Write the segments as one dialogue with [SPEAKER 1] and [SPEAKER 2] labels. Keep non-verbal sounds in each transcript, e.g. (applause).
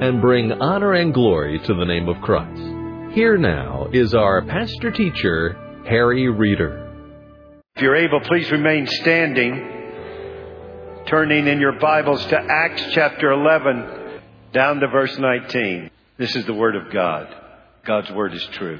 [SPEAKER 1] and bring honor and glory to the name of Christ. Here now is our pastor teacher, Harry Reeder.
[SPEAKER 2] If you're able, please remain standing, turning in your Bibles to Acts chapter 11, down to verse 19. This is the Word of God. God's Word is true.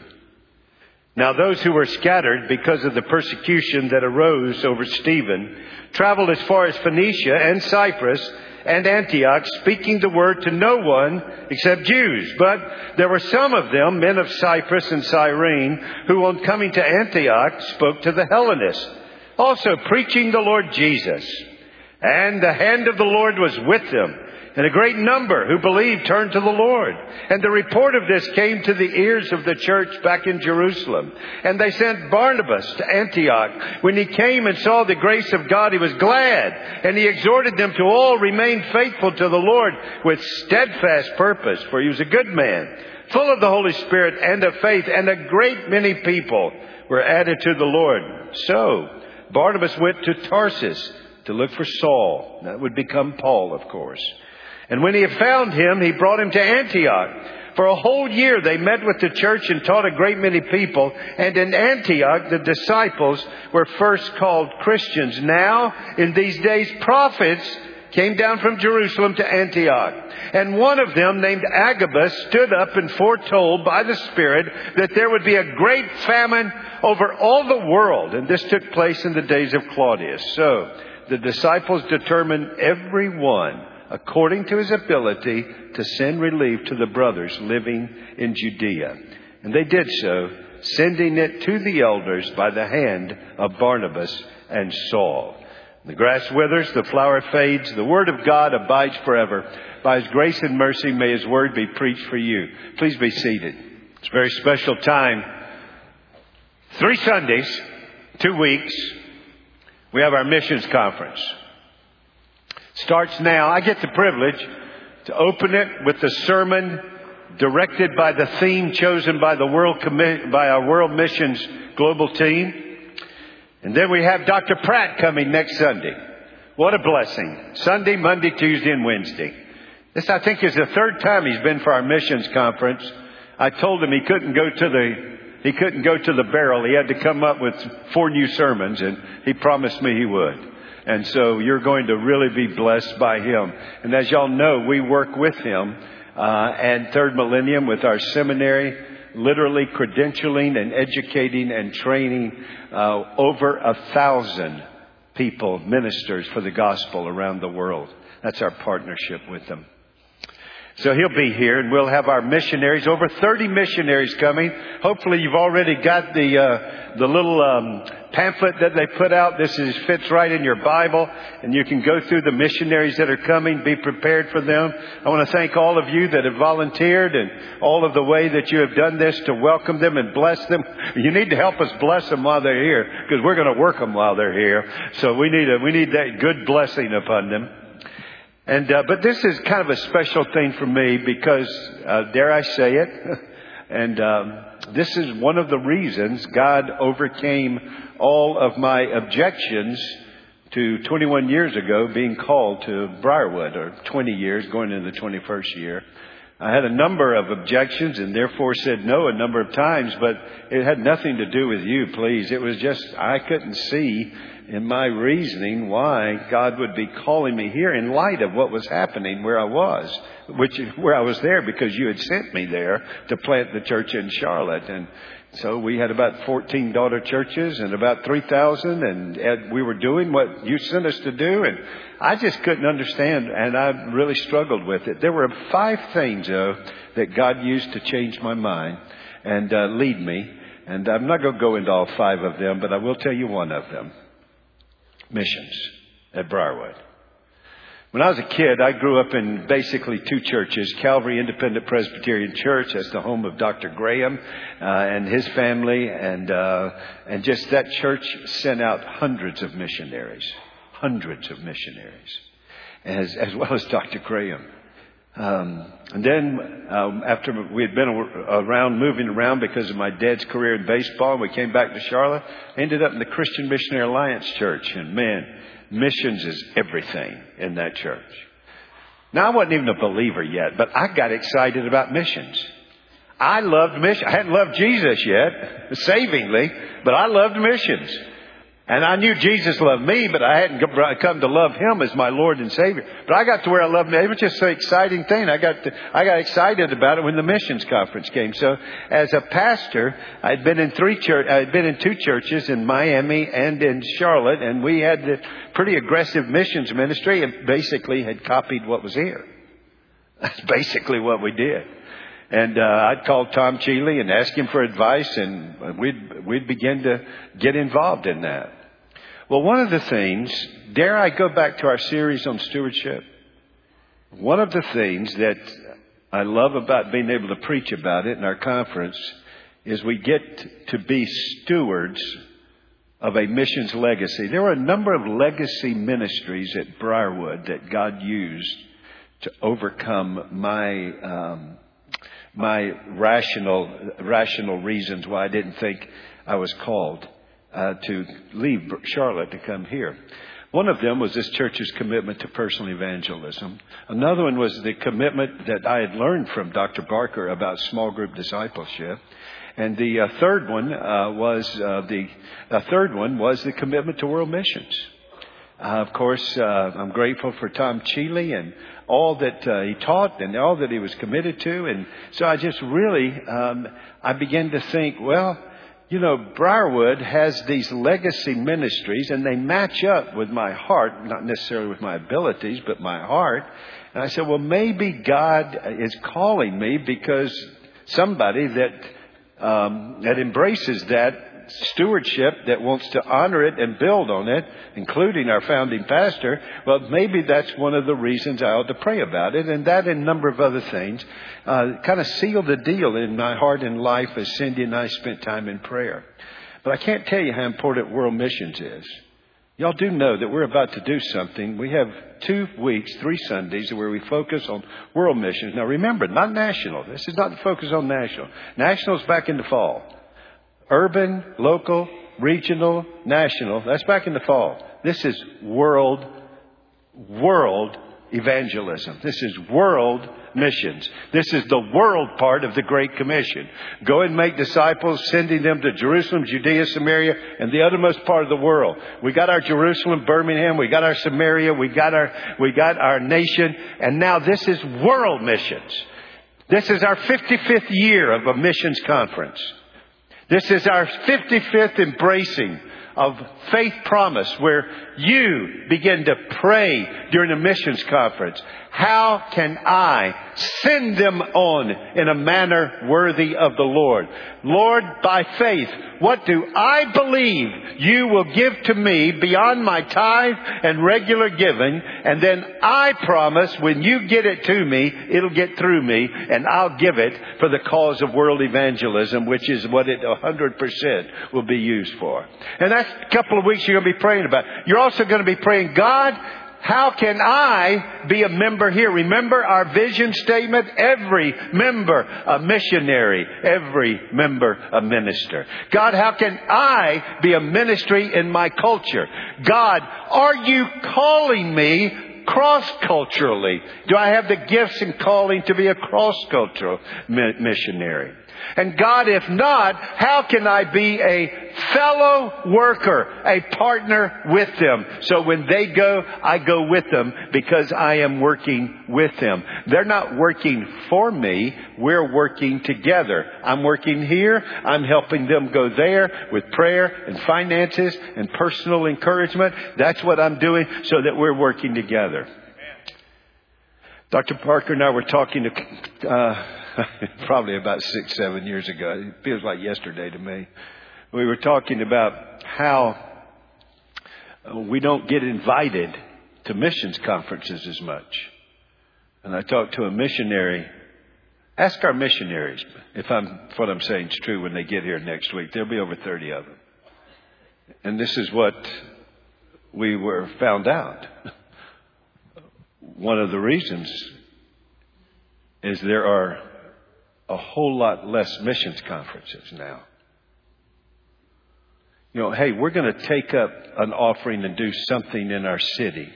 [SPEAKER 2] Now those who were scattered because of the persecution that arose over Stephen traveled as far as Phoenicia and Cyprus and Antioch, speaking the word to no one except Jews. But there were some of them, men of Cyprus and Cyrene, who on coming to Antioch spoke to the Hellenists, also preaching the Lord Jesus. And the hand of the Lord was with them and a great number who believed turned to the Lord. And the report of this came to the ears of the church back in Jerusalem. And they sent Barnabas to Antioch. When he came and saw the grace of God, he was glad. And he exhorted them to all remain faithful to the Lord with steadfast purpose, for he was a good man, full of the Holy Spirit and of faith. And a great many people were added to the Lord. So, Barnabas went to Tarsus to look for Saul. That would become Paul, of course. And when he had found him, he brought him to Antioch. For a whole year they met with the church and taught a great many people. And in Antioch, the disciples were first called Christians. Now, in these days, prophets came down from Jerusalem to Antioch. And one of them, named Agabus, stood up and foretold by the Spirit that there would be a great famine over all the world. And this took place in the days of Claudius. So, the disciples determined every one according to his ability to send relief to the brothers living in Judea. And they did so, sending it to the elders by the hand of Barnabas and Saul. The grass withers, the flower fades, the word of God abides forever. By his grace and mercy may his word be preached for you. Please be seated. It's a very special time. Three Sundays, two weeks, we have our missions conference starts now. I get the privilege to open it with the sermon directed by the theme chosen by the world by our world missions global team. And then we have Dr. Pratt coming next Sunday. What a blessing. Sunday, Monday, Tuesday, and Wednesday. This, I think, is the third time he's been for our missions conference. I told him he couldn't go to the he couldn't go to the barrel. He had to come up with four new sermons, and he promised me he would. And so you're going to really be blessed by him. And as y'all know, we work with him uh, and Third Millennium with our seminary, literally credentialing and educating and training uh, over a thousand people, ministers for the gospel around the world. That's our partnership with them. So he'll be here and we'll have our missionaries, over 30 missionaries coming. Hopefully you've already got the, uh, the little, um, pamphlet that they put out. This is, fits right in your Bible and you can go through the missionaries that are coming, be prepared for them. I want to thank all of you that have volunteered and all of the way that you have done this to welcome them and bless them. (laughs) You need to help us bless them while they're here because we're going to work them while they're here. So we need a, we need that good blessing upon them. And, uh, but this is kind of a special thing for me because, uh, dare I say it, (laughs) and um, this is one of the reasons God overcame all of my objections to 21 years ago being called to Briarwood, or 20 years, going into the 21st year. I had a number of objections and therefore said no a number of times, but it had nothing to do with you, please. It was just, I couldn't see in my reasoning why God would be calling me here in light of what was happening where I was, which where I was there because you had sent me there to plant the church in Charlotte. And so we had about 14 daughter churches and about 3,000 and we were doing what you sent us to do. And I just couldn't understand and I really struggled with it. There were five things though that God used to change my mind and uh, lead me. And I'm not going to go into all five of them, but I will tell you one of them missions at Briarwood. When I was a kid, I grew up in basically two churches. Calvary Independent Presbyterian Church, that's the home of Dr. Graham uh, and his family, and uh, and just that church sent out hundreds of missionaries, hundreds of missionaries, as as well as Dr. Graham. Um, and then um, after we had been around, moving around because of my dad's career in baseball, we came back to Charlotte. Ended up in the Christian Missionary Alliance Church, and man, missions is everything in that church. Now I wasn't even a believer yet, but I got excited about missions. I loved missions. I hadn't loved Jesus yet, savingly, but I loved missions. And I knew Jesus loved me, but I hadn't come to love Him as my Lord and Savior. But I got to where I loved Him. It was just an exciting thing. I got to, I got excited about it when the missions conference came. So, as a pastor, I'd been in three church, I'd been in two churches in Miami and in Charlotte, and we had a pretty aggressive missions ministry, and basically had copied what was here. That's basically what we did. And uh, I'd call Tom Cheeley and ask him for advice, and we'd we'd begin to get involved in that. Well, one of the things, dare I go back to our series on stewardship? One of the things that I love about being able to preach about it in our conference is we get to be stewards of a missions legacy. There were a number of legacy ministries at Briarwood that God used to overcome my um, my rational rational reasons why I didn't think I was called uh, to leave Charlotte to come here. One of them was this church's commitment to personal evangelism. Another one was the commitment that I had learned from Dr. Barker about small group discipleship. And the uh, third one uh, was uh, the third one was the commitment to world missions. Uh, of course, uh, I'm grateful for Tom Cheeley and all that he taught and all that he was committed to. And so I just really um, I began to think, well, you know, Briarwood has these legacy ministries and they match up with my heart, not necessarily with my abilities, but my heart. And I said, well, maybe God is calling me because somebody that, um, that embraces that stewardship that wants to honor it and build on it, including our founding pastor, well, maybe that's one of the reasons I ought to pray about it. And that and a number of other things uh, kind of sealed the deal in my heart and life as Cindy and I spent time in prayer. But I can't tell you how important world missions is. Y'all do know that we're about to do something. We have two weeks, three Sundays, where we focus on world missions. Now remember, not national. This is not the focus on national. National's back in the fall. Urban, local, regional, national. That's back in the fall. This is world, world evangelism. This is world missions. This is the world part of the Great Commission. Go and make disciples, sending them to Jerusalem, Judea, Samaria, and the uttermost part of the world. We got our Jerusalem, Birmingham, we got our Samaria, we got our, we got our nation, and now this is world missions. This is our 55th year of a missions conference. This is our 55th embracing of faith promise where you begin to pray during a missions conference. How can I send them on in a manner worthy of the Lord? Lord, by faith, what do I believe you will give to me beyond my tithe and regular giving? And then I promise when you get it to me, it'll get through me and I'll give it for the cause of world evangelism, which is what it 100% will be used for. And that's a couple of weeks you're going to be praying about. You're also going to be praying, God, how can I be a member here? Remember our vision statement? Every member a missionary. Every member a minister. God, how can I be a ministry in my culture? God, are you calling me cross-culturally? Do I have the gifts and calling to be a cross-cultural missionary? And God, if not, how can I be a fellow worker, a partner with them? So when they go, I go with them because I am working with them. They're not working for me. We're working together. I'm working here. I'm helping them go there with prayer and finances and personal encouragement. That's what I'm doing so that we're working together. Dr. Parker and I were talking to, uh, (laughs) probably about six, seven years ago. It feels like yesterday to me. We were talking about how uh, we don't get invited to missions conferences as much. And I talked to a missionary. Ask our missionaries if, I'm, if what I'm saying is true when they get here next week. There'll be over 30 of them. And this is what we were found out. (laughs) One of the reasons is there are a whole lot less missions conferences now. You know, hey, we're going to take up an offering and do something in our city.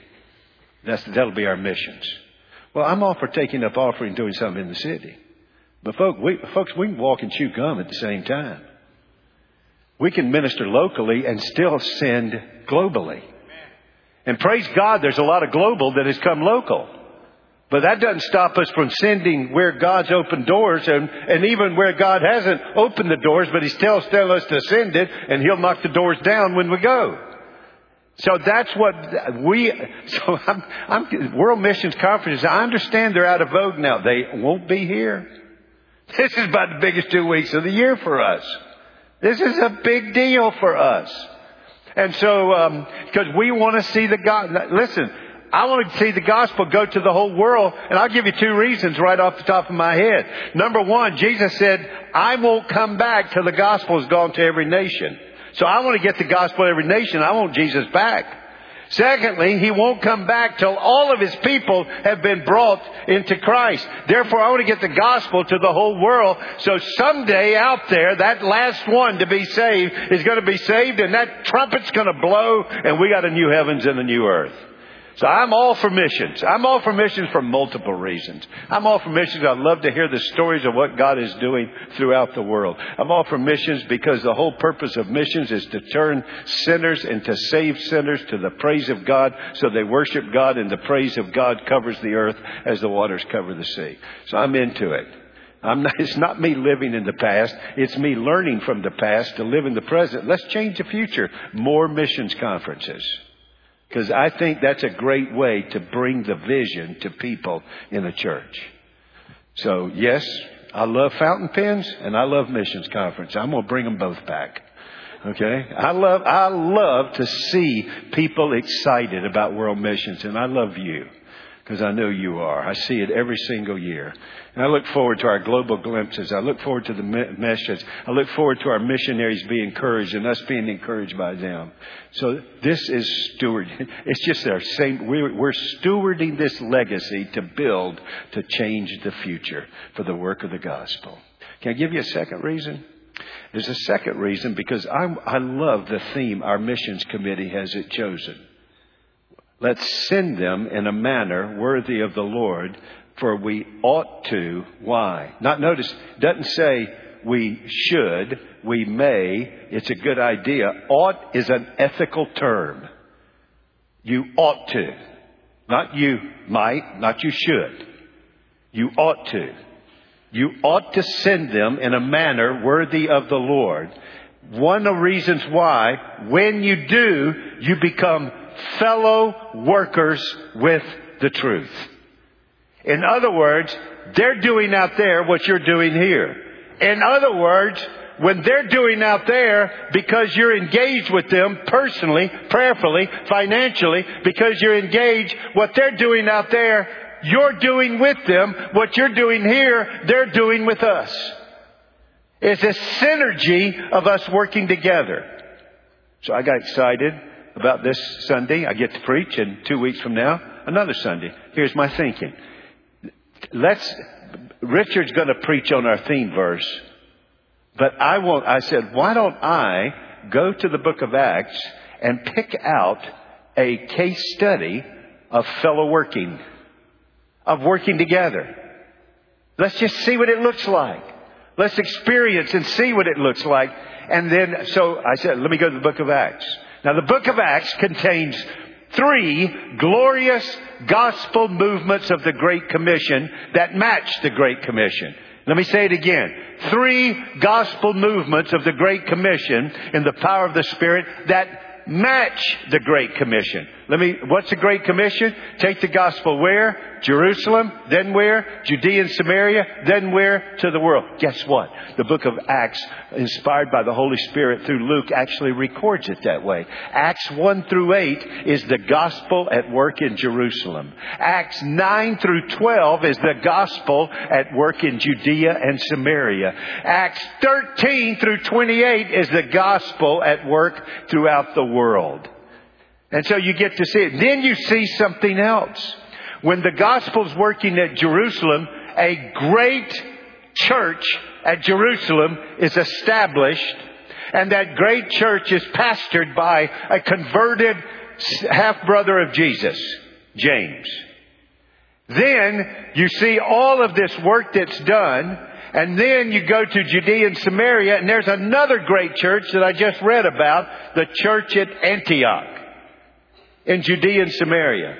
[SPEAKER 2] That's, that'll be our missions. Well, I'm all for taking up offering and doing something in the city. But folks, we, folks, we can walk and chew gum at the same time. We can minister locally and still send globally. And praise God, there's a lot of global that has come local. But that doesn't stop us from sending where God's opened doors and, and even where God hasn't opened the doors, but He still tells us to send it and He'll knock the doors down when we go. So that's what we, (laughs) so I'm, I'm, World Missions Conference, I understand they're out of vogue now. They won't be here. (laughs) This is about the biggest two weeks of the year for us. This is a big deal for us. And so, because um, we want to see the God, listen, I want to see the gospel go to the whole world, and I'll give you two reasons right off the top of my head. Number one, Jesus said, I won't come back till the gospel has gone to every nation. So I want to get the gospel to every nation. I want Jesus back. Secondly, he won't come back till all of his people have been brought into Christ. Therefore, I want to get the gospel to the whole world. So someday out there, that last one to be saved is going to be saved and that trumpet's going to blow and we got a new heavens and a new earth. So I'm all for missions. I'm all for missions for multiple reasons. I'm all for missions. I love to hear the stories of what God is doing throughout the world. I'm all for missions because the whole purpose of missions is to turn sinners and to save sinners to the praise of God so they worship God and the praise of God covers the earth as the waters cover the sea. So I'm into it. Not, (laughs) it's not me living in the past. It's me learning from the past to live in the present. Let's change the future. More missions conferences. Because I think that's a great way to bring the vision to people in the church. So, yes, I love fountain pens and I love missions conference. I'm going to bring them both back. Okay? I love, I love to see people excited about world missions and I love you because I know you are. I see it every single year. And I look forward to our global glimpses. I look forward to the messages. I look forward to our missionaries being encouraged and us being encouraged by them. So this is steward. (laughs) It's just our same. We're, we're stewarding this legacy to build, to change the future for the work of the gospel. Can I give you a second reason? There's a second reason because I, I love the theme our missions committee has it chosen. Let's send them in a manner worthy of the Lord, for we ought to. Why? Not notice, doesn't say we should, we may. It's a good idea. Ought is an ethical term. You ought to. Not you might, not you should. You ought to. You ought to send them in a manner worthy of the Lord. One of the reasons why, when you do, you become fellow workers with the truth. In other words, they're doing out there what you're doing here. In other words, when they're doing out there because you're engaged with them personally, prayerfully, financially, because you're engaged, what they're doing out there, you're doing with them. What you're doing here, they're doing with us. It's a synergy of us working together. So I got excited about this Sunday. I get to preach, and two weeks from now, another Sunday. Here's my thinking. Let's, Richard's going to preach on our theme verse, but I won't, I said, why don't I go to the book of Acts and pick out a case study of fellow working, of working together. Let's just see what it looks like. Let's experience and see what it looks like. And then, so I said, let me go to the book of Acts. Now the book of Acts contains three glorious gospel movements of the Great Commission that match the Great Commission. Let me say it again. Three gospel movements of the Great Commission in the power of the Spirit that match the Great Commission. Let me, what's the Great Commission? Take the gospel where? Jerusalem, then where? Judea and Samaria, then where? To the world. Guess what? The book of Acts, inspired by the Holy Spirit through Luke, actually records it that way. Acts 1 through 8 is the gospel at work in Jerusalem. Acts 9 through 12 is the gospel at work in Judea and Samaria. Acts 13 through 28 is the gospel at work throughout the world. And so you get to see it. Then you see something else. When the gospel's working at Jerusalem, a great church at Jerusalem is established, and that great church is pastored by a converted half brother of Jesus, James. Then you see all of this work that's done, and then you go to Judea and Samaria, and there's another great church that I just read about, the church at Antioch in Judea and Samaria.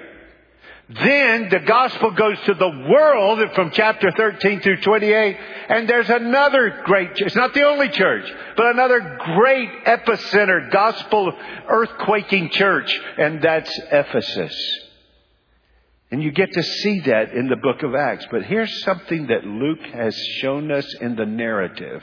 [SPEAKER 2] Then the gospel goes to the world from chapter 13 through 28, and there's another great, it's not the only church, but another great epicenter, gospel earthquaking church, and that's Ephesus. And you get to see that in the book of Acts. But here's something that Luke has shown us in the narrative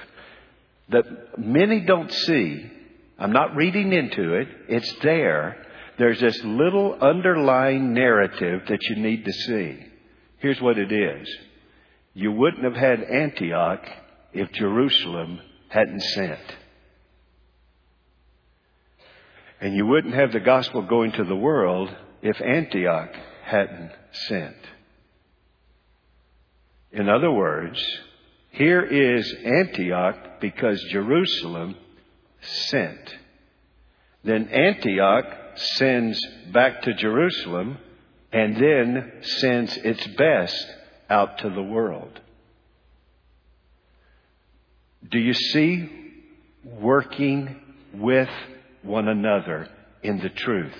[SPEAKER 2] that many don't see. I'm not reading into it. It's there there's this little underlying narrative that you need to see. Here's what it is. You wouldn't have had Antioch if Jerusalem hadn't sent. And you wouldn't have the gospel going to the world if Antioch hadn't sent. In other words, here is Antioch because Jerusalem sent. Then Antioch sends back to Jerusalem and then sends its best out to the world. Do you see working with one another in the truth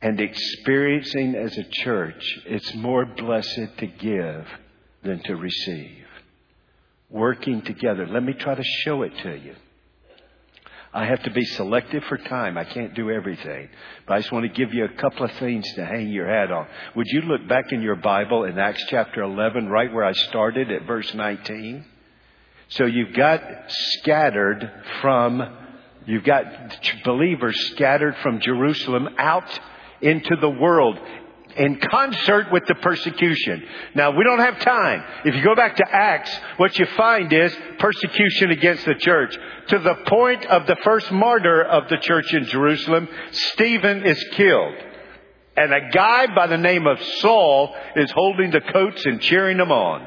[SPEAKER 2] and experiencing as a church it's more blessed to give than to receive? Working together. Let me try to show it to you. I have to be selective for time. I can't do everything. But I just want to give you a couple of things to hang your hat on. Would you look back in your Bible in Acts chapter 11, right where I started at verse 19? So you've got scattered from, you've got believers scattered from Jerusalem out into the world in concert with the persecution. Now, we don't have time. If you go back to Acts, what you find is persecution against the church. To the point of the first martyr of the church in Jerusalem, Stephen is killed. And a guy by the name of Saul is holding the coats and cheering them on.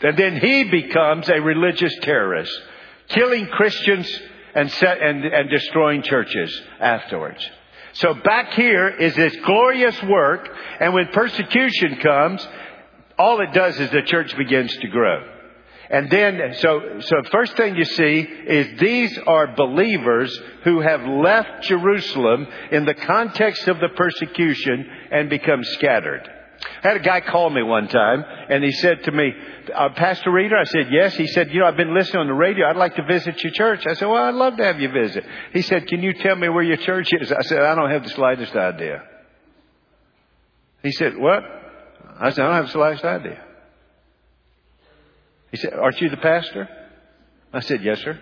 [SPEAKER 2] And then he becomes a religious terrorist, killing Christians and, set, and, and destroying churches afterwards. So back here is this glorious work, and when persecution comes, all it does is the church begins to grow. And then, so, so first thing you see is these are believers who have left Jerusalem in the context of the persecution and become scattered. I had a guy call me one time and he said to me, uh, Pastor Reeder? I said, yes. He said, you know, I've been listening on the radio. I'd like to visit your church. I said, well, I'd love to have you visit. He said, can you tell me where your church is? I said, I don't have the slightest idea. He said, what? I said, I don't have the slightest idea. He said, aren't you the pastor? I said, yes, sir.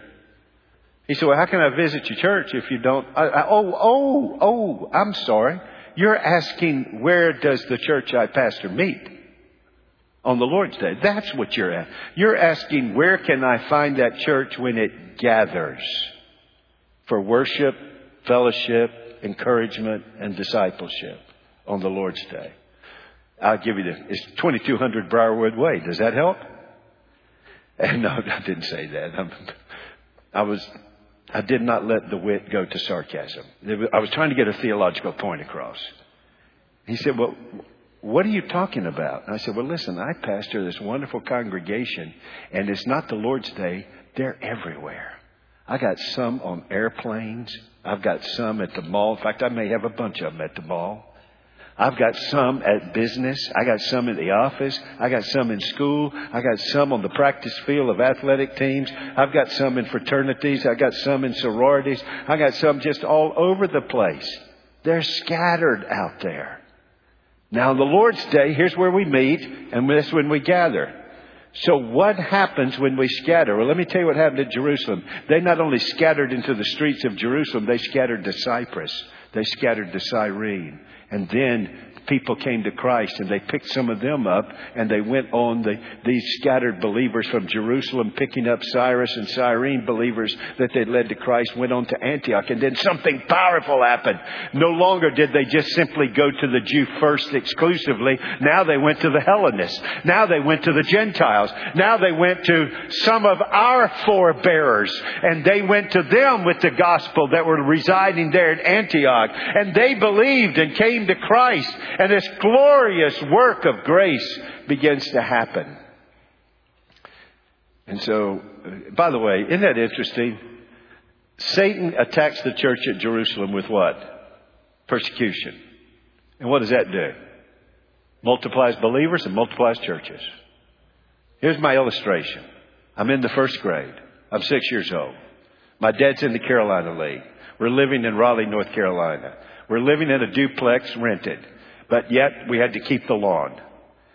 [SPEAKER 2] He said, well, how can I visit your church if you don't? I, I, oh, oh, oh, I'm sorry. You're asking where does the church I pastor meet? On the Lord's Day. That's what you're at. You're asking where can I find that church when it gathers for worship, fellowship, encouragement, and discipleship on the Lord's Day. I'll give you the, it's 2200 Briarwood Way. Does that help? And (laughs) no, I didn't say that. I'm, I was I did not let the wit go to sarcasm. I was trying to get a theological point across. He said, Well, what are you talking about? And I said, Well, listen, I pastor this wonderful congregation, and it's not the Lord's Day, they're everywhere. I got some on airplanes. I've got some at the mall. In fact, I may have a bunch of them at the mall. I've got some at business. I got some in the office. I got some in school. I got some on the practice field of athletic teams. I've got some in fraternities. I got some in sororities. I got some just all over the place. They're scattered out there. Now, the Lord's Day, here's where we meet, and this when we gather. So what happens when we scatter? Well, let me tell you what happened at Jerusalem. They not only scattered into the streets of Jerusalem, they scattered to Cyprus. They scattered to Cyrene. And then people came to Christ and they picked some of them up and they went on the, these scattered believers from Jerusalem picking up Cyprus and Cyrene believers that they led to Christ went on to Antioch and then something powerful happened. No longer did they just simply go to the Jew first exclusively. Now they went to the Hellenists. Now they went to the Gentiles. Now they went to some of our forebearers and they went to them with the gospel that were residing there at Antioch and they believed and came to Christ and this glorious work of grace begins to happen. And so, uh, by the way, isn't that interesting? Satan attacks the church at Jerusalem with what? Persecution. And what does that do? Multiplies believers and multiplies churches. Here's my illustration. I'm in the first grade. I'm six years old. My dad's in the Carolina League. We're living in Raleigh, North Carolina. We're living in a duplex rented but yet we had to keep the lawn.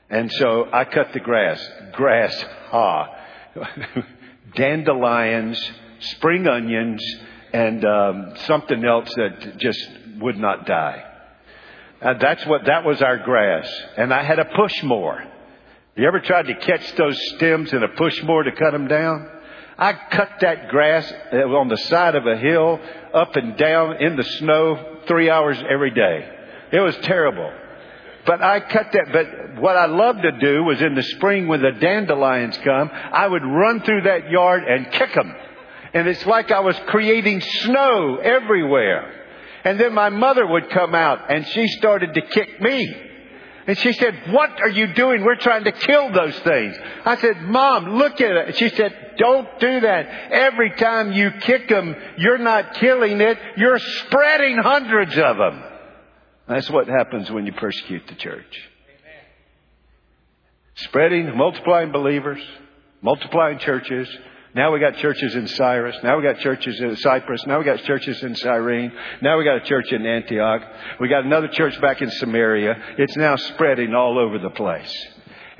[SPEAKER 2] And so I cut the grass. Grass, ah. (laughs) Dandelions, spring onions, and um, something else that just would not die. Uh, that's what that was our grass, and I had a push mower. You ever tried to catch those stems in a push mower to cut them down? I cut that grass uh, on the side of a hill, up and down in the snow, three hours every day. It was terrible. But I cut that. But what I loved to do was in the spring when the dandelions come, I would run through that yard and kick them. And it's like I was creating snow everywhere. And then my mother would come out and she started to kick me. And she said, what are you doing? We're trying to kill those things. I said, mom, look at it. She said, don't do that. Every time you kick them, you're not killing it. You're spreading hundreds of them. That's what happens when you persecute the church. Amen. Spreading, multiplying believers, multiplying churches. Now we got churches in Cyrus. Now we got churches in Cyprus. Now we got churches in Cyrene. Now we got a church in Antioch. We got another church back in Samaria. It's now spreading all over the place.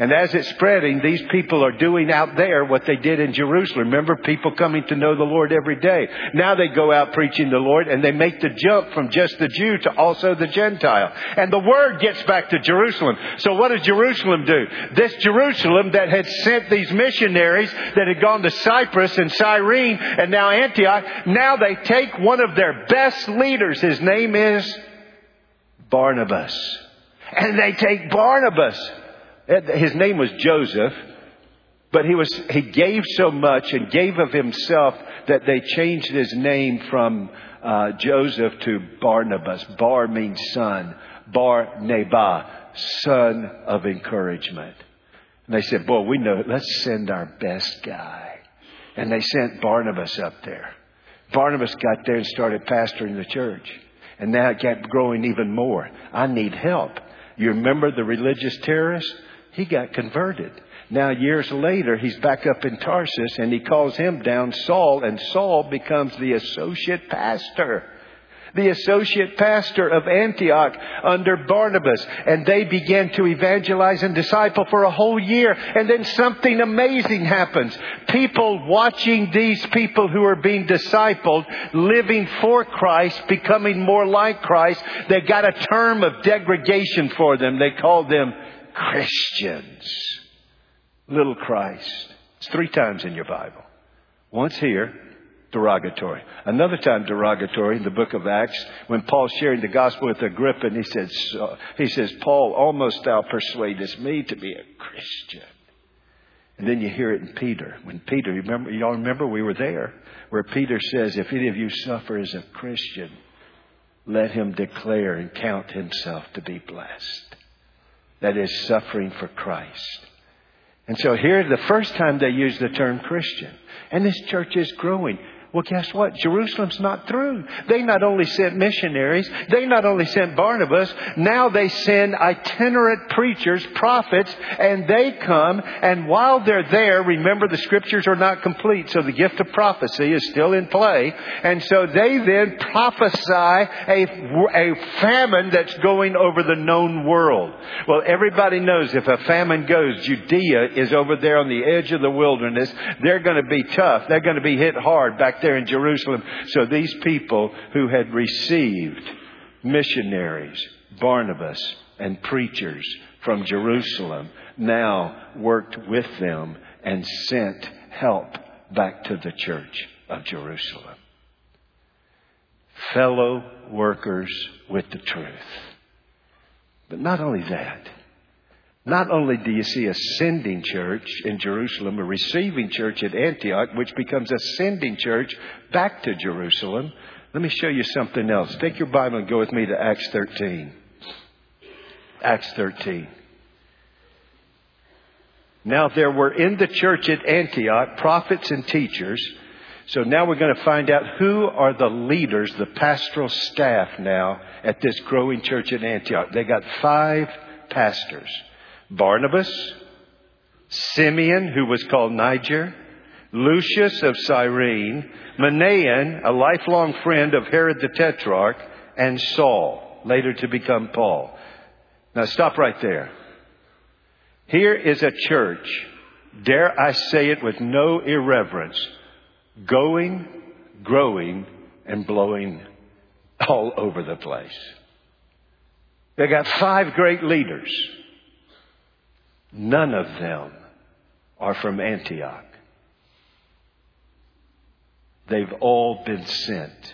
[SPEAKER 2] And as it's spreading, these people are doing out there what they did in Jerusalem. Remember, people coming to know the Lord every day. Now they go out preaching the Lord and they make the jump from just the Jew to also the Gentile. And the word gets back to Jerusalem. So what does Jerusalem do? This Jerusalem that had sent these missionaries that had gone to Cyprus and Cyrene and now Antioch, now they take one of their best leaders. His name is Barnabas. And they take Barnabas his name was Joseph, but he was, he gave so much and gave of himself that they changed his name from uh, Joseph to Barnabas. Bar means son. Bar Neba, son of encouragement. And they said, boy, we know, it, let's send our best guy. And they sent Barnabas up there. Barnabas got there and started pastoring the church. And now it kept growing even more. I need help. You remember the religious terrorists? He got converted. Now, years later, he's back up in Tarsus and he calls him down Saul, and Saul becomes the associate pastor. The associate pastor of Antioch under Barnabas. And they began to evangelize and disciple for a whole year. And then something amazing happens. People watching these people who are being discipled, living for Christ, becoming more like Christ, they got a term of degradation for them. They called them Christians. Little Christ. It's three times in your Bible. Once here, derogatory. Another time derogatory in the book of Acts when Paul's sharing the gospel with Agrippa and he says, he says, Paul, almost thou persuadest me to be a Christian. And then you hear it in Peter. When Peter, remember, y'all remember we were there, where Peter says, if any of you suffer as a Christian, let him declare and count himself to be blessed that is suffering for Christ. And so here, the first time they use the term Christian. And this church is growing. Well, guess what? Jerusalem's not through. They not only sent missionaries, they not only sent Barnabas, now they send itinerant preachers, prophets, and they come, and while they're there, remember the scriptures are not complete, so the gift of prophecy is still in play, and so they then prophesy a, a famine that's going over the known world. Well, everybody knows if a famine goes, Judea is over there on the edge of the wilderness. They're to be tough. They're to be hit hard back there in Jerusalem. So these people who had received missionaries, Barnabas, and preachers from Jerusalem now worked with them and sent help back to the church of Jerusalem. Fellow workers with the truth. But not only that, not only do you see a sending church in Jerusalem, a receiving church at Antioch, which becomes a sending church back to Jerusalem, let me show you something else. Take your Bible and go with me to Acts 13. Acts 13. Now there were in the church at Antioch prophets and teachers. So now we're going to find out who are the leaders, the pastoral staff now at this growing church at Antioch. They got five pastors. Barnabas, Simeon, who was called Niger, Lucius of Cyrene, Manaen, a lifelong friend of Herod the Tetrarch, and Saul, later to become Paul. Now stop right there. Here is a church, dare I say it with no irreverence, going, growing, and blowing all over the place. They got five great leaders. None of them are from Antioch. They've all been sent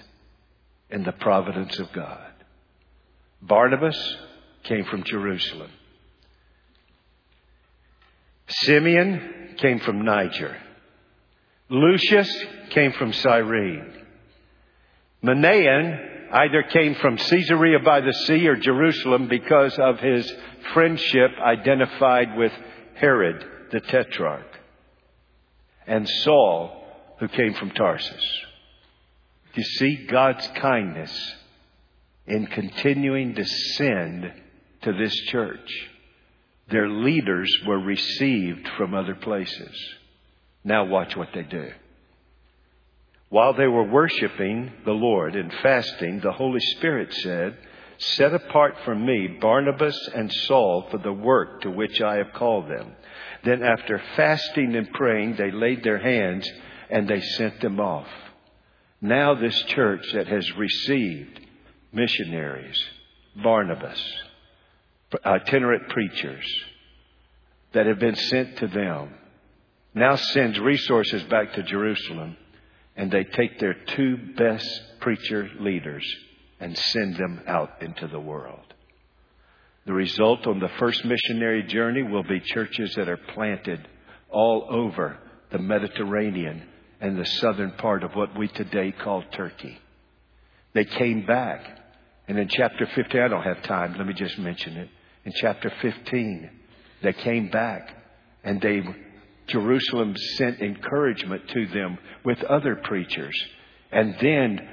[SPEAKER 2] in the providence of God. Barnabas came from Jerusalem. Simeon came from Niger. Lucius came from Cyrene. Manaen either came from Caesarea by the sea or Jerusalem because of his friendship identified with Herod the Tetrarch. And Saul, who came from Tarsus. You see God's kindness in continuing to send to this church. Their leaders were received from other places. Now watch what they do. While they were worshiping the Lord and fasting, the Holy Spirit said, Set apart for me Barnabas and Saul for the work to which I have called them. Then after fasting and praying, they laid their hands and they sent them off. Now this church that has received missionaries, Barnabas, itinerant preachers that have been sent to them, now sends resources back to Jerusalem and they take their two best preacher leaders and send them out into the world. The result on the first missionary journey will be churches that are planted all over the Mediterranean and the southern part of what we today call Turkey. They came back, and in chapter 15, I don't have time, let me just mention it. In chapter 15, they came back and they Jerusalem sent encouragement to them with other preachers. And then,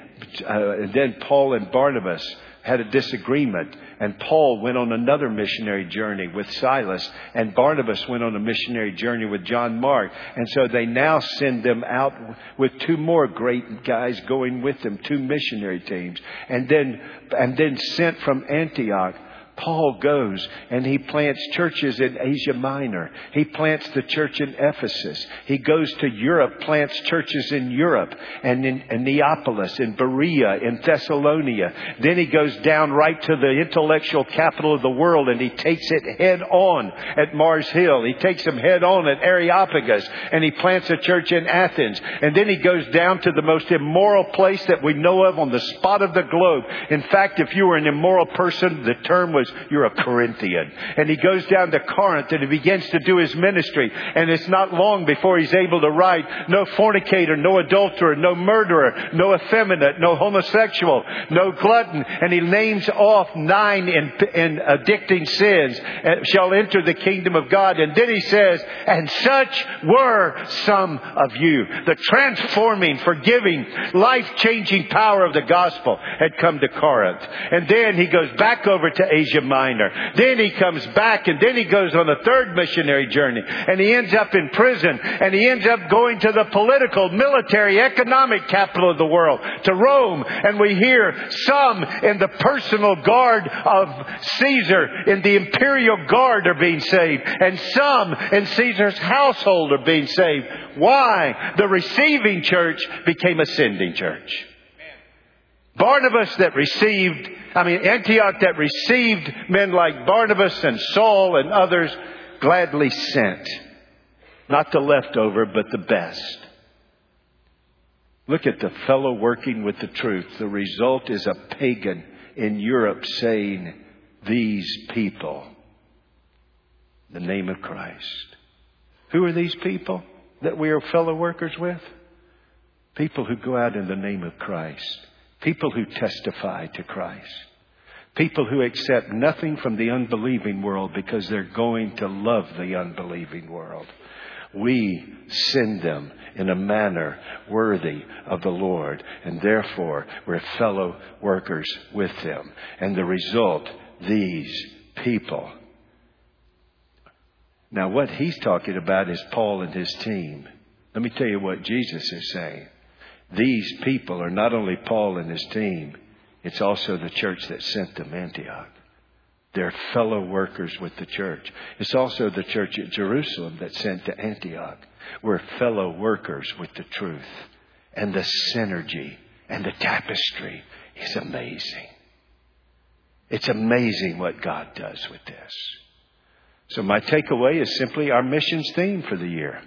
[SPEAKER 2] uh, and then Paul and Barnabas had a disagreement and Paul went on another missionary journey with Silas and Barnabas went on a missionary journey with John Mark. And so they now send them out with two more great guys going with them, two missionary teams. And then, and then sent from Antioch Paul goes and he plants churches in Asia Minor. He plants the church in Ephesus. He goes to Europe, plants churches in Europe and in, in Neapolis, in Berea, in Thessalonica. Then he goes down right to the intellectual capital of the world and he takes it head on at Mars Hill. He takes them head on at Areopagus and he plants a church in Athens. And then he goes down to the most immoral place that we know of on the spot of the globe. In fact, if you were an immoral person, the term was You're a Corinthian. And he goes down to Corinth and he begins to do his ministry. And it's not long before he's able to write, No fornicator, no adulterer, no murderer, no effeminate, no homosexual, no glutton. And he names off nine in, in addicting sins shall enter the kingdom of God. And then he says, And such were some of you. The transforming, forgiving, life changing power of the gospel had come to Corinth. And then he goes back over to Asia Minor. Then he comes back and then he goes on a third missionary journey and he ends up in prison and he ends up going to the political, military, economic capital of the world, to Rome. And we hear some in the personal guard of Caesar, in the imperial guard are being saved. And some in Caesar's household are being saved. Why? The receiving church became a sending church. Barnabas that received, I mean, Antioch that received men like Barnabas and Saul and others gladly sent. Not the leftover, but the best. Look at the fellow working with the truth. The result is a pagan in Europe saying, These people, the name of Christ. Who are these people that we are fellow workers with? People who go out in the name of Christ. People who testify to Christ. People who accept nothing from the unbelieving world because they're going to love the unbelieving world. We send them in a manner worthy of the Lord, and therefore we're fellow workers with them. And the result, these people. Now, what he's talking about is Paul and his team. Let me tell you what Jesus is saying. These people are not only Paul and his team, it's also the church that sent them to Antioch. They're fellow workers with the church. It's also the church at Jerusalem that sent to Antioch. We're fellow workers with the truth. And the synergy and the tapestry is amazing. It's amazing what God does with this. So my takeaway is simply our missions theme for the year.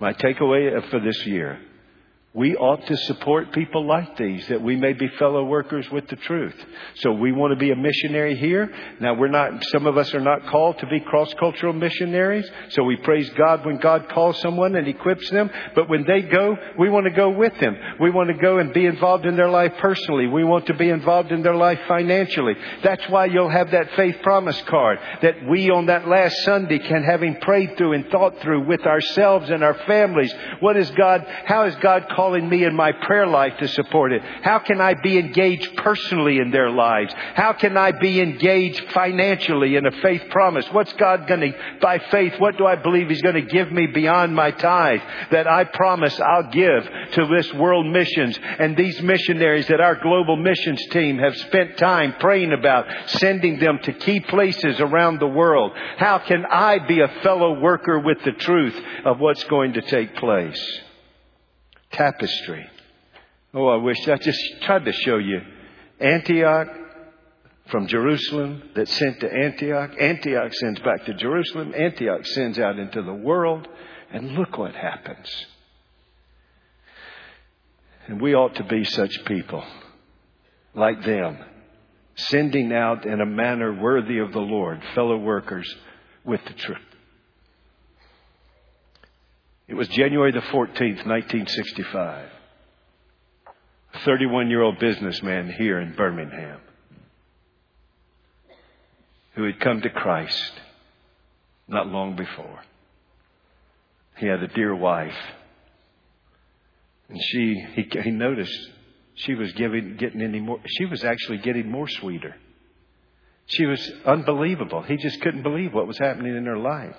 [SPEAKER 2] My takeaway for this year we ought to support people like these that we may be fellow workers with the truth. So we want to be a missionary here. Now we're not, some of us are not called to be cross-cultural missionaries. So we praise God when God calls someone and equips them. But when they go, we want to go with them. We want to go and be involved in their life personally. We want to be involved in their life financially. That's why you'll have that faith promise card that we on that last Sunday can having prayed through and thought through with ourselves and our families. What is God, how is God calling me in my prayer life to support it? How can I be engaged personally in their lives? How can I be engaged financially in a faith promise? What's God going to, by faith, what do I believe He's going to give me beyond my tithe that I promise I'll give to this world missions and these missionaries that our global missions team have spent time praying about, sending them to key places around the world? How can I be a fellow worker with the truth of what's going to take place? Tapestry. Oh, I wish I just tried to show you Antioch from Jerusalem that sent to Antioch. Antioch sends back to Jerusalem. Antioch sends out into the world. And look what happens. And we ought to be such people like them, sending out in a manner worthy of the Lord, fellow workers with the truth. It was January the 14th, 1965. A 31 year old businessman here in Birmingham who had come to Christ not long before. He had a dear wife. And she, he, he noticed she was giving, getting any more, she was actually getting more sweeter. She was unbelievable. He just couldn't believe what was happening in her life.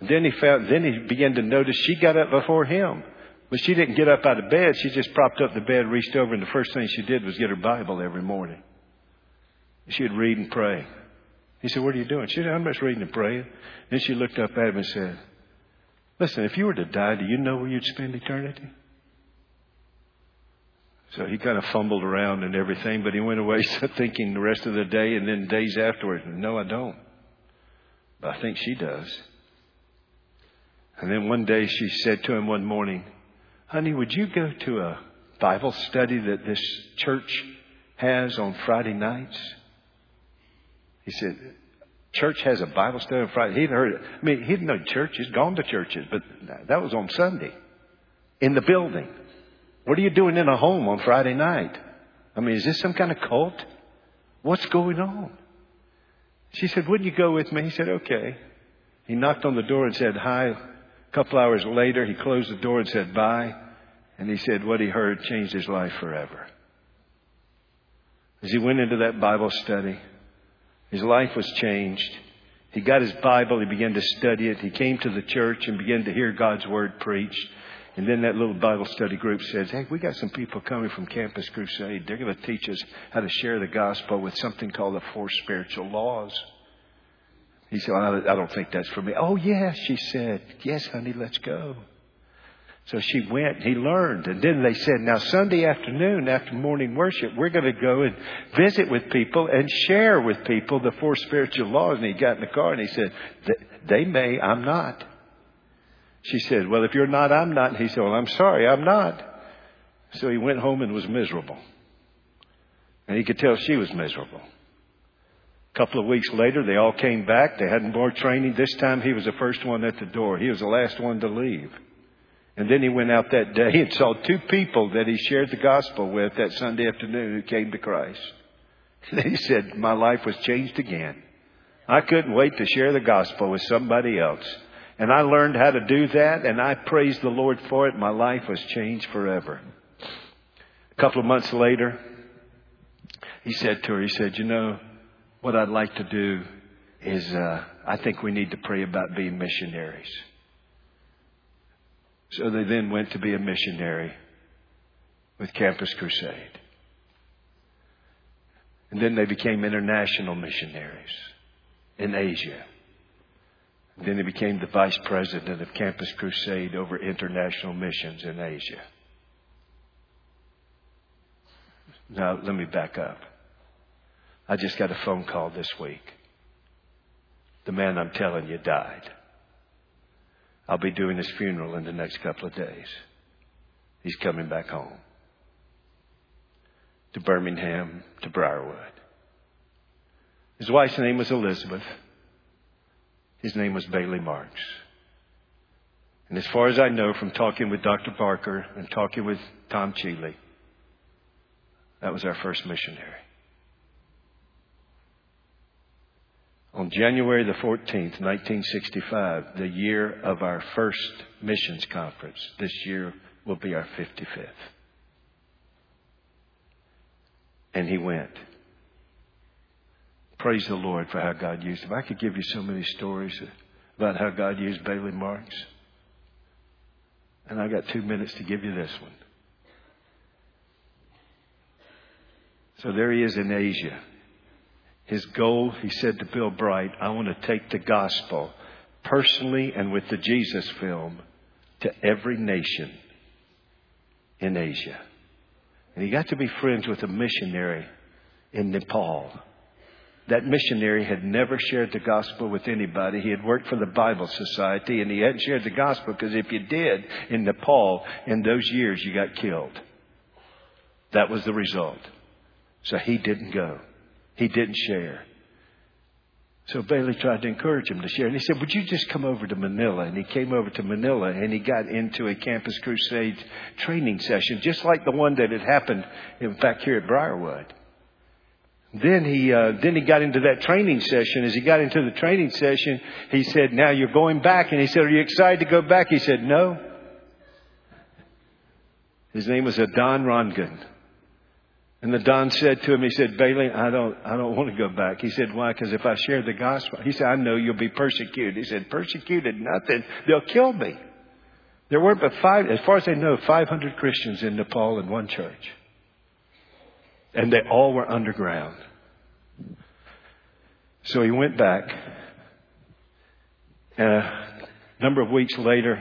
[SPEAKER 2] Then he found, then he began to notice she got up before him. But she didn't get up out of bed. She just propped up the bed, reached over, and the first thing she did was get her Bible every morning. She'd read and pray. He said, What are you doing? She said, I'm just reading and praying. Then she looked up at him and said, Listen, if you were to die, do you know where you'd spend eternity? So he kind of fumbled around and everything, but he went away (laughs) thinking the rest of the day and then days afterwards, No, I don't. But I think she does. And then one day she said to him one morning, Honey, would you go to a Bible study that this church has on Friday nights? He said, church has a Bible study on Friday. He'd heard it. I mean, he didn't know. He's gone to churches, but that was on Sunday in the building. What are you doing in a home on Friday night? I mean, is this some kind of cult? What's going on? She said, Wouldn't you go with me? He said, Okay. He knocked on the door and said hi. A couple hours later, he closed the door and said bye. And he said what he heard changed his life forever. As he went into that Bible study, his life was changed. He got his Bible, he began to study it. He came to the church and began to hear God's word preached. And then that little Bible study group says, Hey, we got some people coming from Campus Crusade. They're going to teach us how to share the gospel with something called the four spiritual laws. He said, well, I don't think that's for me. Oh, yes, she said. Yes, honey, let's go. So she went, and he learned. And then they said, now Sunday afternoon after morning worship, we're going to go and visit with people and share with people the four spiritual laws. And he got in the car and he said, they may, I'm not. She said, well, if you're not, I'm not. And he said, well, I'm sorry, I'm not. So he went home and was miserable. And he could tell she was miserable. A couple of weeks later, they all came back. They had more training. This time he was the first one at the door. He was the last one to leave. And then he went out that day and saw two people that he shared the gospel with that Sunday afternoon who came to Christ. And (laughs) he said, My life was changed again. I couldn't wait to share the gospel with somebody else. And I learned how to do that, and I praised the Lord for it. My life was changed forever. A couple of months later, he said to her, He said, You know, what I'd like to do is uh, I think we need to pray about being missionaries. So they then went to be a missionary with Campus Crusade. And then they became international missionaries in Asia. And then they became the vice president of Campus Crusade over international missions in Asia. Now, let me back up. I just got a phone call this week. The man I'm telling you died. I'll be doing his funeral in the next couple of days. He's coming back home to Birmingham, to Briarwood. His wife's name was Elizabeth. His name was Bailey Marks. And as far as I know from talking with Dr. Barker and talking with Tom Cheeley, that was our first missionary. On January the 14th, 1965, the year of our first missions conference, this year will be our 55th. And he went. Praise the Lord for how God used him. I could give you so many stories about how God used Bailey Marks. And I got two minutes to give you this one. So there he is in Asia. His goal, he said to Bill Bright, I want to take the gospel personally and with the Jesus film to every nation in Asia. And he got to be friends with a missionary in Nepal. That missionary had never shared the gospel with anybody. He had worked for the Bible Society and he hadn't shared the gospel because if you did in Nepal in those years, you got killed. That was the result. So he didn't go. He didn't share. So Bailey tried to encourage him to share. And he said, Would you just come over to Manila? And he came over to Manila and he got into a Campus Crusade training session, just like the one that had happened, in fact, here at Briarwood. Then he, uh, then he got into that training session. As he got into the training session, he said, Now you're going back. And he said, Are you excited to go back? He said, No. His name was Adon Rangan. And the Don said to him, he said, Bailey, I don't, I don't want to go back. He said, why? Because if I share the gospel, he said, I know you'll be persecuted. He said, persecuted nothing. They'll kill me. There weren't but five, as far as I know, 500 Christians in Nepal in one church. And they all were underground. So he went back. And a number of weeks later,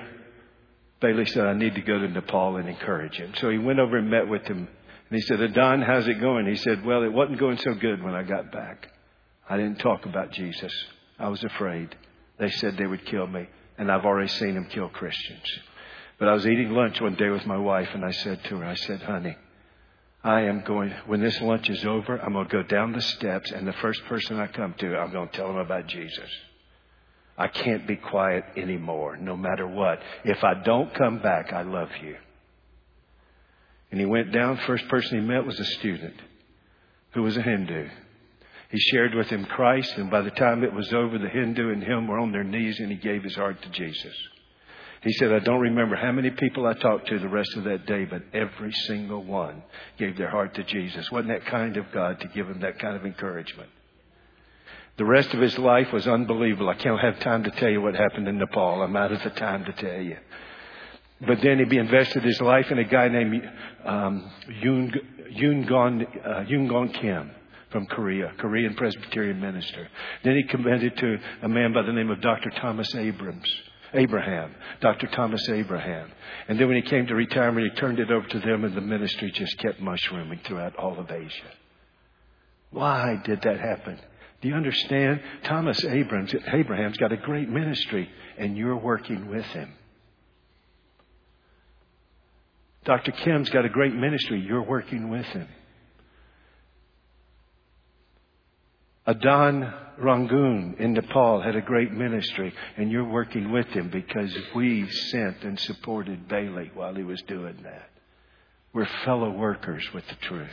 [SPEAKER 2] Bailey said, I need to go to Nepal and encourage him. So he went over and met with him and he said, Adon, how's it going? He said, Well, it wasn't going so good when I got back. I didn't talk about Jesus. I was afraid. They said they would kill me, and I've already seen them kill Christians. But I was eating lunch one day with my wife, and I said to her, I said, honey, I am going, when this lunch is over, I'm going to go down the steps, and the first person I come to, I'm going to tell them about Jesus. I can't be quiet anymore, no matter what. If I don't come back, I love you. And he went down. First person he met was a student who was a Hindu. He shared with him Christ, and by the time it was over, the Hindu and him were on their knees, and he gave his heart to Jesus. He said, I don't remember how many people I talked to the rest of that day, but every single one gave their heart to Jesus. Wasn't that kind of God to give him that kind of encouragement? The rest of his life was unbelievable. I can't have time to tell you what happened in Nepal. I'm out of the time to tell you. But then he invested his life in a guy named um, Yoon, Yoon, Gon, uh, Joon Gon Kim from Korea, Korean Presbyterian minister. Then he committed to a man by the name of Dr. Thomas Abrams. Abraham, Dr. Thomas Abraham. And then when he came to retirement, he turned it over to them, and the ministry just kept mushrooming throughout all of Asia. Why did that happen? Do you understand? Thomas Abrams, Abraham's got a great ministry, and you're working with him. Dr. Kim's got a great ministry, you're working with him. Adan Rangoon in Nepal had a great ministry, and you're working with him because we sent and supported Bailey while he was doing that. We're fellow workers with the truth.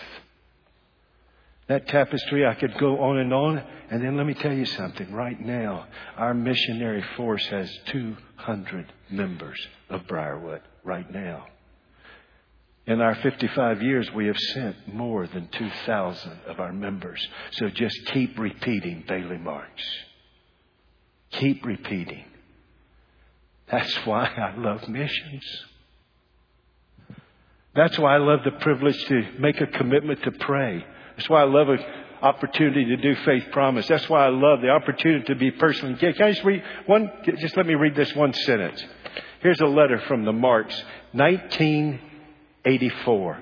[SPEAKER 2] That tapestry, I could go on and on. And then let me tell you something. Right now, our missionary force has 200 members of Briarwood right now. In our 55 years, we have sent more than 2,000 of our members. So just keep repeating Bailey Marks. Keep repeating. That's why I love missions. That's why I love the privilege to make a commitment to pray. That's why I love an opportunity to do faith promise. That's why I love the opportunity to be personally. Can I just read one? Just let me read this one sentence. Here's a letter from the Marks, 19. 84.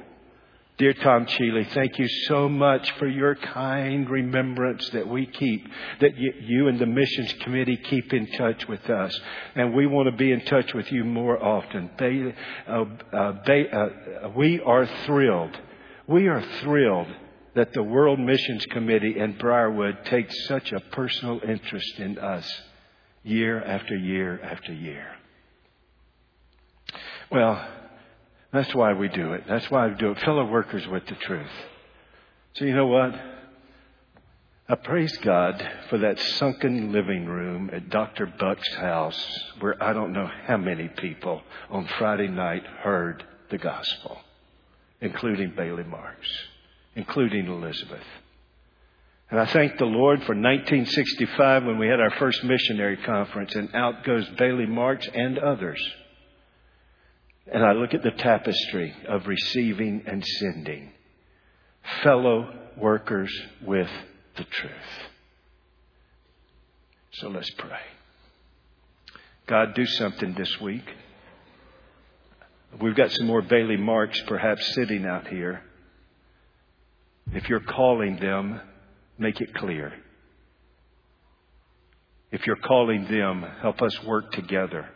[SPEAKER 2] Dear Tom Cheeley, thank you so much for your kind remembrance that we keep, that you and the missions committee keep in touch with us. And we want to be in touch with you more often. They, uh, uh, they, uh, we are thrilled. We are thrilled that the World Missions Committee and Briarwood takes such a personal interest in us year after year after year. Well, that's why we do it. That's why we do it. Fellow workers with the truth. So you know what? I praise God for that sunken living room at Dr. Buck's house where I don't know how many people on Friday night heard the gospel, including Bailey Marks, including Elizabeth. And I thank the Lord for 1965 when we had our first missionary conference and out goes Bailey Marks and others and I look at the tapestry of receiving and sending, fellow workers with the truth. So let's pray. God, do something this week. We've got some more Bailey Marks perhaps sitting out here. If you're calling them, make it clear. If you're calling them, help us work together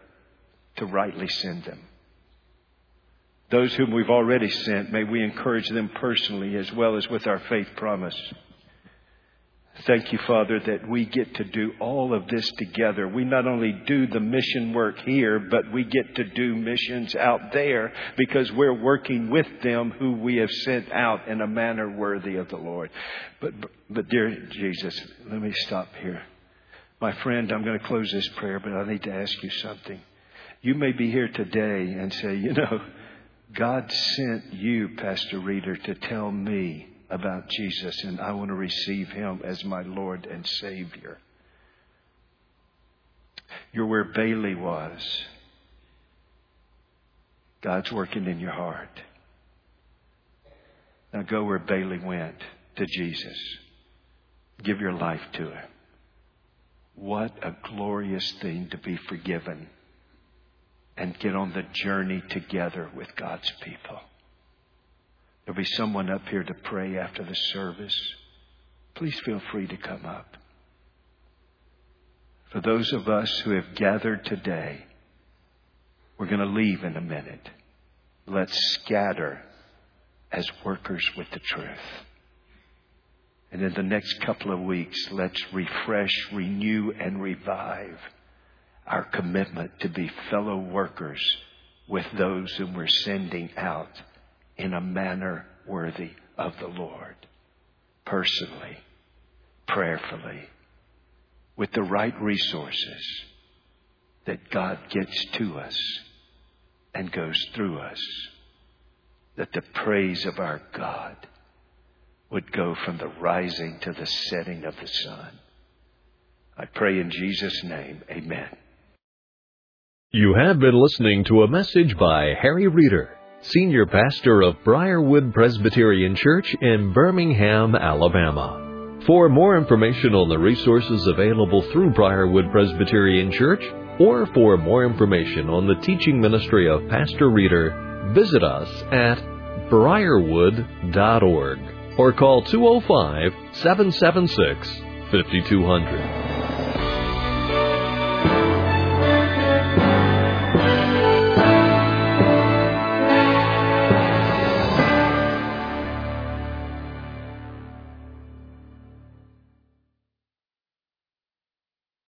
[SPEAKER 2] to rightly send them. Those whom we've already sent, may we encourage them personally as well as with our faith promise. Thank you, Father, that we get to do all of this together. We not only do the mission work here, but we get to do missions out there because we're working with them who we have sent out in a manner worthy of the Lord. But, but dear Jesus, let me stop here. My friend, I'm going to close this prayer, but I need to ask you something. You may be here today and say, you know, God sent you, Pastor Reeder, to tell me about Jesus, and I want to receive him as my Lord and Savior. You're where Bailey was. God's working in your heart. Now go where Bailey went to Jesus. Give your life to him. What a glorious thing to be forgiven and get on the journey together with God's people. There'll be someone up here to pray after the service. Please feel free to come up. For those of us who have gathered today, we're going to leave in a minute. Let's scatter as workers with the truth. And in the next couple of weeks, let's refresh, renew, and revive our commitment to be fellow workers with those whom we're sending out in a manner worthy of the Lord. Personally, prayerfully, with the right resources that God gets to us and goes through us, that the praise of our God would go from the rising to the setting of the sun. I pray in Jesus' name, amen.
[SPEAKER 1] You have been listening to a message by Harry Reeder, Senior Pastor of Briarwood Presbyterian Church in Birmingham, Alabama. For more information on the resources available through Briarwood Presbyterian Church, or for more information on the teaching ministry of Pastor Reeder, visit us at briarwood.org or call 205 776 5200.